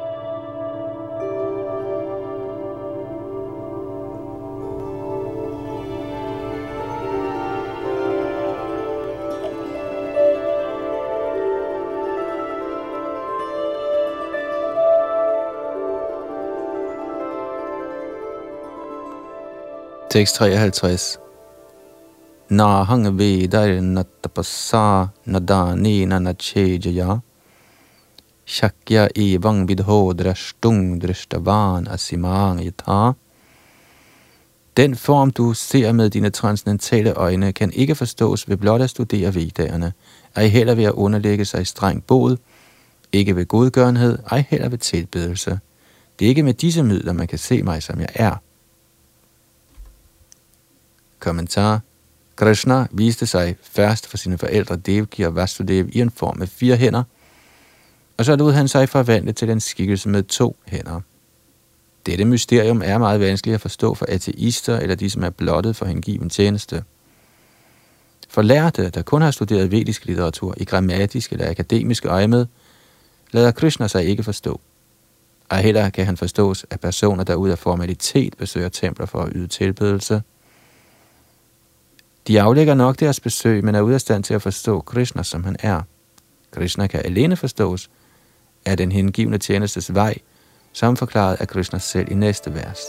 Tekst 53. dani na na nadani nanachejaya Shakya evang vidho drashtung drishtavan asimang yata. Den form, du ser med dine transcendentale øjne, kan ikke forstås ved blot at studere veddagerne, ej heller ved at underlægge sig streng bod, ikke ved godgørenhed, ej heller ved tilbedelse. Det er ikke med disse midler, man kan se mig, som jeg er. Kommentar Krishna viste sig først for sine forældre Devki og Vasudev i en form med fire hænder, og så lod han sig forvandle til en skikkelse med to hænder. Dette mysterium er meget vanskeligt at forstå for ateister eller de, som er blottet for hengiven tjeneste. For lærte, der kun har studeret vedisk litteratur i grammatisk eller akademisk øjemed, lader Krishna sig ikke forstå. Og heller kan han forstås af personer, der ud af formalitet besøger templer for at yde tilbedelse. De aflægger nok deres besøg, men er ude af stand til at forstå Krishna, som han er. Krishna kan alene forstås af den hengivne tjenestes vej, som forklaret af Krishna selv i næste vers.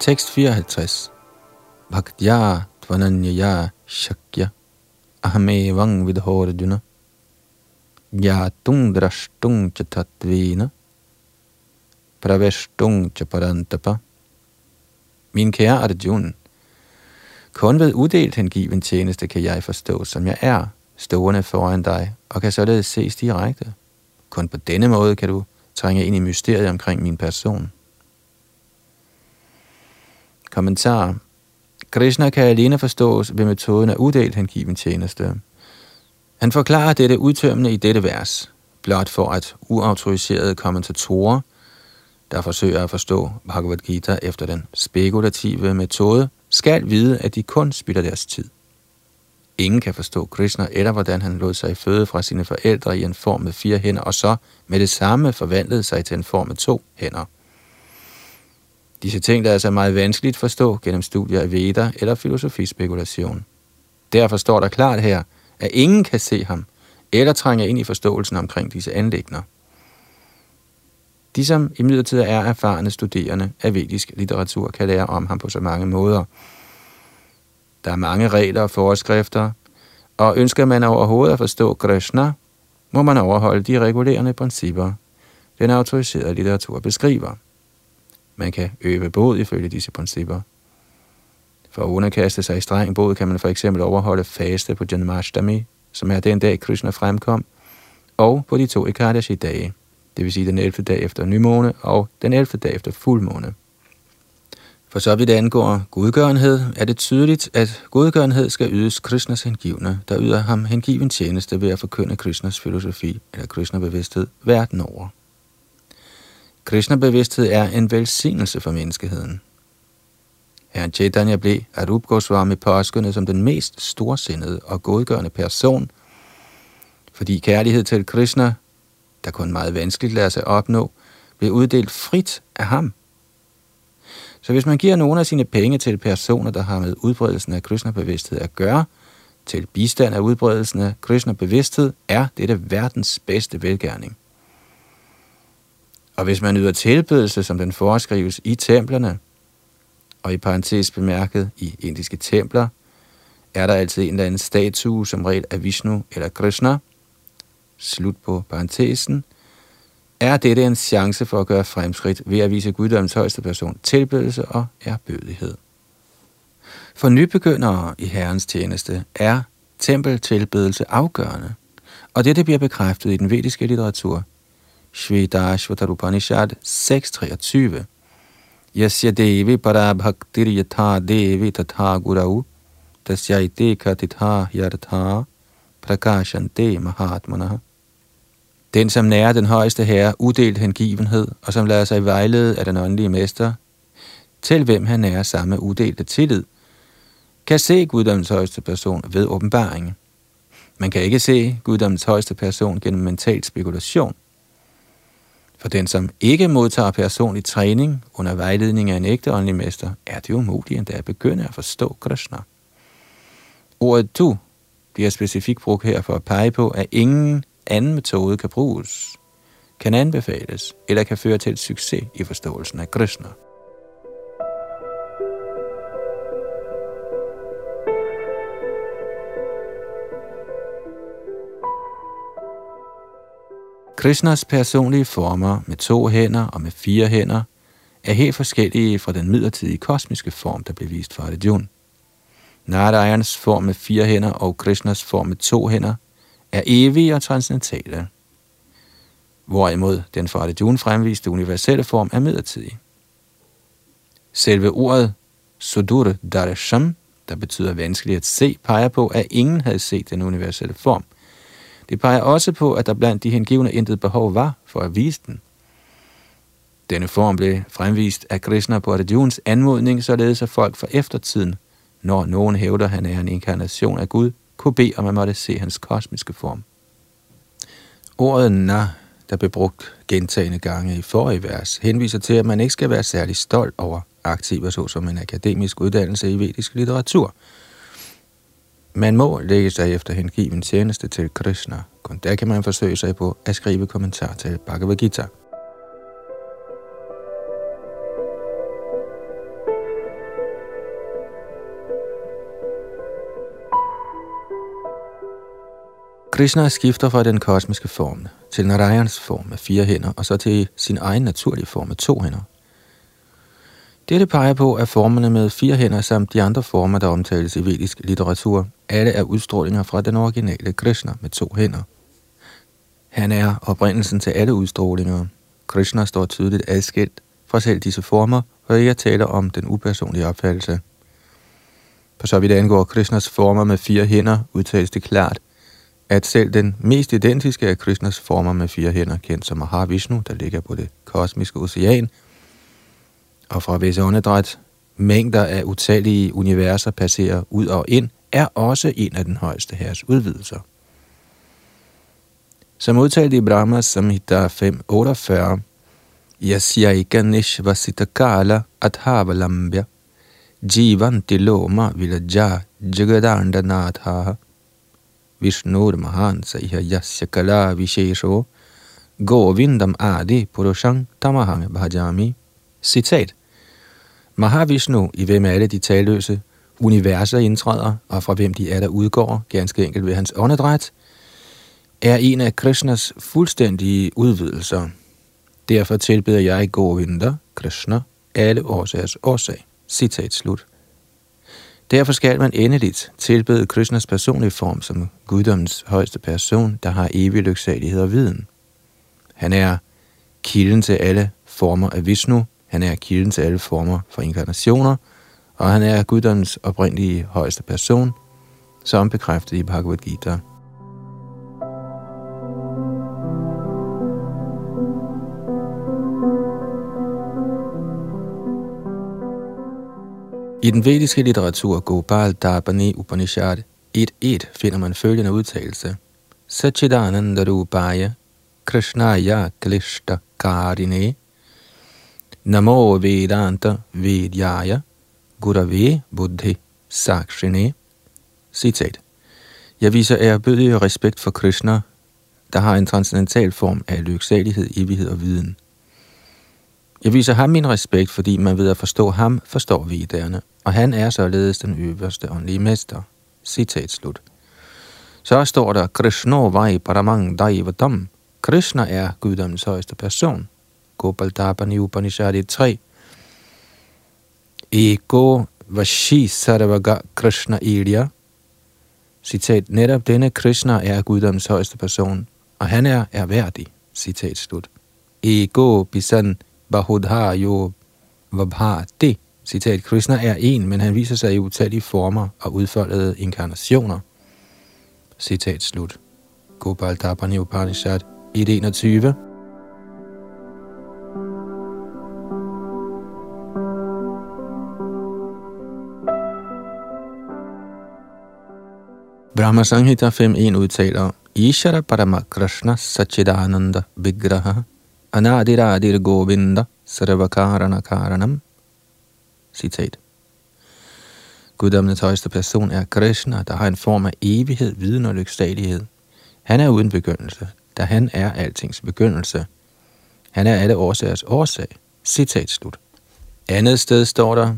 Tekst 54 Bhaktya tvananyaya shakya ahame vang vidhorjuna Yatung drashtung chatatvina praveshtung chaparantapa Min kære Arjun, kun ved uddelt hengiven tjeneste kan jeg forstå, som jeg er, stående foran dig, og kan således ses direkte. Kun på denne måde kan du trænge ind i mysteriet omkring min person. Kommentar. Krishna kan alene forstås ved metoden af uddelt hengiven tjeneste. Han forklarer dette udtømmende i dette vers, blot for at uautoriserede kommentatorer, der forsøger at forstå Bhagavad Gita efter den spekulative metode, skal vide, at de kun spilder deres tid. Ingen kan forstå Krishna, eller hvordan han lod sig føde fra sine forældre i en form med fire hænder, og så med det samme forvandlede sig til en form med to hænder. Disse ting der er altså meget vanskeligt at forstå gennem studier af Veda eller filosofispekulation. Derfor står der klart her, at ingen kan se ham, eller trænge ind i forståelsen omkring disse anlægner. De, som imidlertid er erfarne studerende af vedisk litteratur, kan lære om ham på så mange måder. Der er mange regler og forskrifter, og ønsker man overhovedet at forstå Krishna, må man overholde de regulerende principper, den autoriserede litteratur beskriver. Man kan øve båd ifølge disse principper. For at underkaste sig i streng båd kan man for eksempel overholde faste på Janmashtami, som er den dag Krishna fremkom, og på de to Ekadashi-dage det vil sige den 11. dag efter nymåne og den 11. dag efter fuldmåne. For så vidt angår godgørenhed, er det tydeligt, at godgørenhed skal ydes Krishnas hengivne, der yder ham hengiven tjeneste ved at forkynde Krishnas filosofi eller Krishna-bevidsthed verden over. Krishna-bevidsthed er en velsignelse for menneskeheden. Herren Chaitanya blev Arup Goswami påskyndet som den mest storsindede og godgørende person, fordi kærlighed til Krishna der kun meget vanskeligt lader sig opnå, bliver uddelt frit af ham. Så hvis man giver nogle af sine penge til personer, der har med udbredelsen af Krishna-bevidsthed at gøre, til bistand af udbredelsen af Krishna-bevidsthed, er dette verdens bedste velgærning. Og hvis man yder tilbedelse, som den foreskrives i templerne, og i parentes bemærket i indiske templer, er der altid en eller anden statue, som regel af Vishnu eller Krishna – slut på parentesen, er dette en chance for at gøre fremskridt ved at vise guddommens højeste person tilbedelse og erbødighed. For nybegyndere i Herrens tjeneste er tempeltilbedelse afgørende, og dette bliver bekræftet i den vediske litteratur. Shvedashvatar 6.23 Yasya devi parabhaktir yatha devi tatha gurau tasya ite katitha yartha prakashante mahatmana. den, som nærer den højeste herre uddelt hengivenhed, og som lader sig vejlede af den åndelige mester, til hvem han nærer samme udelte tillid, kan se guddommens højeste person ved åbenbaring. Man kan ikke se guddommens højeste person gennem mental spekulation. For den, som ikke modtager personlig træning under vejledning af en ægte åndelig mester, er det umuligt endda at begynde at forstå Krishna. Ordet du bliver specifikt brugt her for at pege på, at ingen anden metode kan bruges, kan anbefales eller kan føre til succes i forståelsen af Krishna. Krishnas personlige former med to hænder og med fire hænder er helt forskellige fra den midlertidige kosmiske form, der blev vist for Arjuna. Narayans form med fire hænder og Krishnas form med to hænder er evige og transcendentale, hvorimod den for Arjuna fremviste universelle form er midlertidig. Selve ordet Sudur Darsham, der betyder vanskelig at se, peger på, at ingen havde set den universelle form. Det peger også på, at der blandt de hengivne intet behov var for at vise den. Denne form blev fremvist af Krishna på Arjuns anmodning, således at folk for eftertiden, når nogen hævder, at han er en inkarnation af Gud, kunne bede om at måtte se hans kosmiske form. Ordet na, der blev brugt gentagende gange i forrige vers, henviser til, at man ikke skal være særlig stolt over aktiver såsom en akademisk uddannelse i vedisk litteratur. Man må lægge sig efter hengiven tjeneste til Krishna. Kun der kan man forsøge sig på at skrive kommentar til Bhagavad Gita. Krishna skifter fra den kosmiske form til Narayans form med fire hænder, og så til sin egen naturlige form med to hænder. Dette peger på, at formerne med fire hænder samt de andre former, der omtales i vedisk litteratur, alle er udstrålinger fra den originale Krishna med to hænder. Han er oprindelsen til alle udstrålinger. Krishna står tydeligt adskilt fra selv disse former, og jeg taler om den upersonlige opfattelse. På så vidt angår Krishnas former med fire hænder, udtales det klart, at selv den mest identiske af Krishnas former med fire hænder, kendt som Mahavishnu, der ligger på det kosmiske ocean, og fra visse åndedræt mængder af utallige universer passerer ud og ind, er også en af den højeste herres udvidelser. Som udtalt i Brahmas Samhita 548, Yasyaika Nishvasitakala Adhavalambya Jivanti Loma Vilaja Jagadandanathaha Vishnur Mahan Saiha Yasya Kala Vishesho Govindam Adi Purushang Tamahang Bhajami Citat Mahavishnu, i hvem alle de talløse universer indtræder, og fra hvem de er, der udgår, ganske enkelt ved hans åndedræt, er en af Krishnas fuldstændige udvidelser. Derfor tilbeder jeg Govinda, Krishna, alle årsagers årsag. Citat slut. Derfor skal man endeligt tilbede Krishnas personlige form som guddommens højeste person, der har evig lyksalighed og viden. Han er kilden til alle former af Vishnu, han er kilden til alle former for inkarnationer, og han er guddommens oprindelige højeste person, som bekræftet i Bhagavad Gita. I den vediske litteratur Gopal Darbani Upanishad 1.1 finder man følgende udtalelse. Sachidananda Rupaya Krishnaya Klishta Karine Namo Vedanta Vidyaya Gurave Buddhi Sakshine Citat. Jeg viser ærbødig respekt for Krishna, der har en transcendental form af lyksalighed, evighed og viden. Jeg viser ham min respekt, fordi man ved at forstå ham, forstår vi derne, og han er således den øverste åndelige mester. Citat slut. Så står der, Krishna vai paramang daivatam. Krishna er guddommens højeste person. Gopaldapani Upanishad 3. Ego Vashi Saravaga Krishna Ilya. Citat, netop denne Krishna er guddoms højeste person, og han er erhverdig. Citat slut. Ego Bisan Bahudha Jo Vabhati. Citat, Krishna er en, men han viser sig i utallige former og udfoldede inkarnationer. Citat slut. Gopal Tapani Upanishad 1.21 Brahma Sanghita 5.1 udtaler, Ishara Parama Krishna Sachidananda Vigraha Anadiradir Govinda Sarvakarana Karanam Citat. Guddommens højeste person er Krishna, der har en form af evighed, viden og lyksalighed. Han er uden begyndelse, da han er altings begyndelse. Han er alle årsagers årsag. Citat slut. Andet sted står der,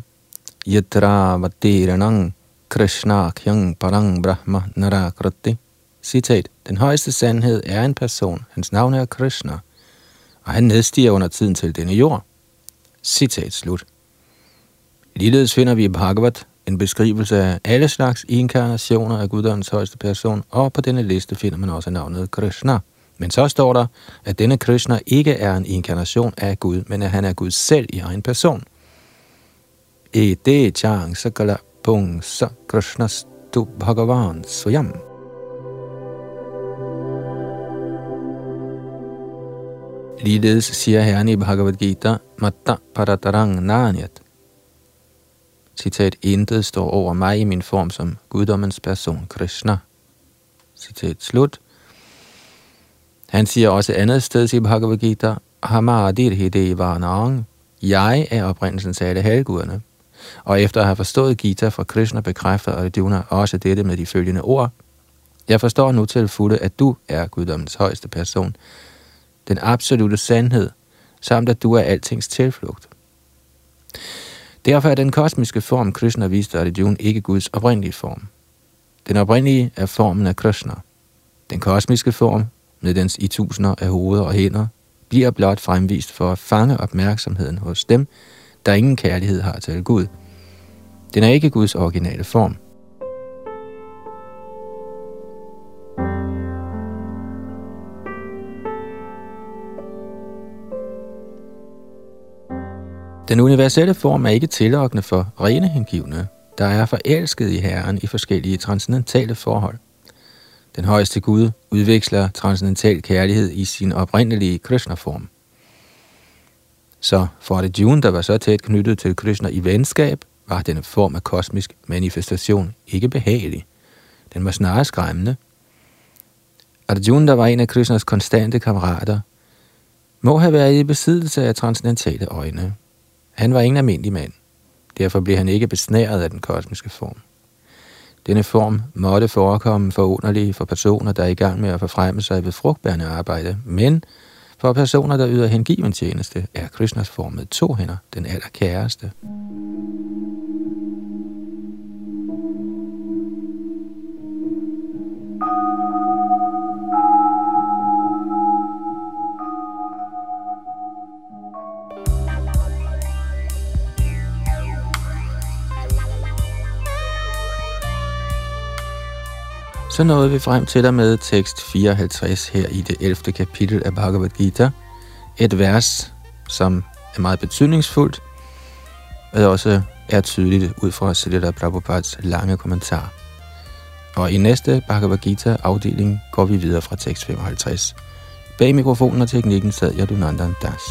Yatra Vadiranang Krishna Kyang Parang Brahma Narakrati. Citat. Den højeste sandhed er en person. Hans navn er Krishna. Og han nedstiger under tiden til denne jord. Citat slut. Ligeledes finder vi i Bhagavad en beskrivelse af alle slags inkarnationer af Guddoms højeste person, og på denne liste finder man også navnet Krishna. Men så står der, at denne Krishna ikke er en inkarnation af Gud, men at han er Gud selv i egen person. Ede chang sakala Pungsa Krishnastu Bhagavan Swayam. Ligeledes siger Herren i Bhagavad Gita, Matta Paratarang Nanyat. Citat, intet står over mig i min form som guddommens person Krishna. Citat slut. Han siger også andet sted i Bhagavad Gita, Hamadir Hidevanang, jeg er oprindelsen af alle halvguderne. Og efter at have forstået Gita fra Krishna, bekræfter Arjuna også dette med de følgende ord. Jeg forstår nu til fulde, at du er guddommens højeste person, den absolute sandhed, samt at du er altings tilflugt. Derfor er den kosmiske form, Krishna viste Arjuna, ikke Guds oprindelige form. Den oprindelige er formen af Krishna. Den kosmiske form, med dens i tusinder af hoveder og hænder, bliver blot fremvist for at fange opmærksomheden hos dem, der ingen kærlighed har til Gud. Den er ikke Guds originale form. Den universelle form er ikke tillokkende for rene hengivne, der er forelsket i Herren i forskellige transcendentale forhold. Den højeste Gud udveksler transcendental kærlighed i sin oprindelige Krishna-form. Så for Arjuna, der var så tæt knyttet til Krishna i venskab, var denne form af kosmisk manifestation ikke behagelig. Den var snarere skræmmende. Arjuna, der var en af Krishnas konstante kammerater, må have været i besiddelse af transcendentale øjne. Han var ingen almindelig mand. Derfor blev han ikke besnæret af den kosmiske form. Denne form måtte forekomme forunderlig for personer, der er i gang med at forfremme sig ved frugtbærende arbejde, men for personer, der yder hengiven tjeneste, er Krishnas form med to hænder den allerkæreste. Så nåede vi frem til der med tekst 54 her i det 11. kapitel af Bhagavad Gita. Et vers, som er meget betydningsfuldt, og også er tydeligt ud fra Siddhartha Prabhupads lange kommentar. Og i næste Bhagavad Gita afdeling går vi videre fra tekst 55. Bag mikrofonen og teknikken sad Yadunandan Das.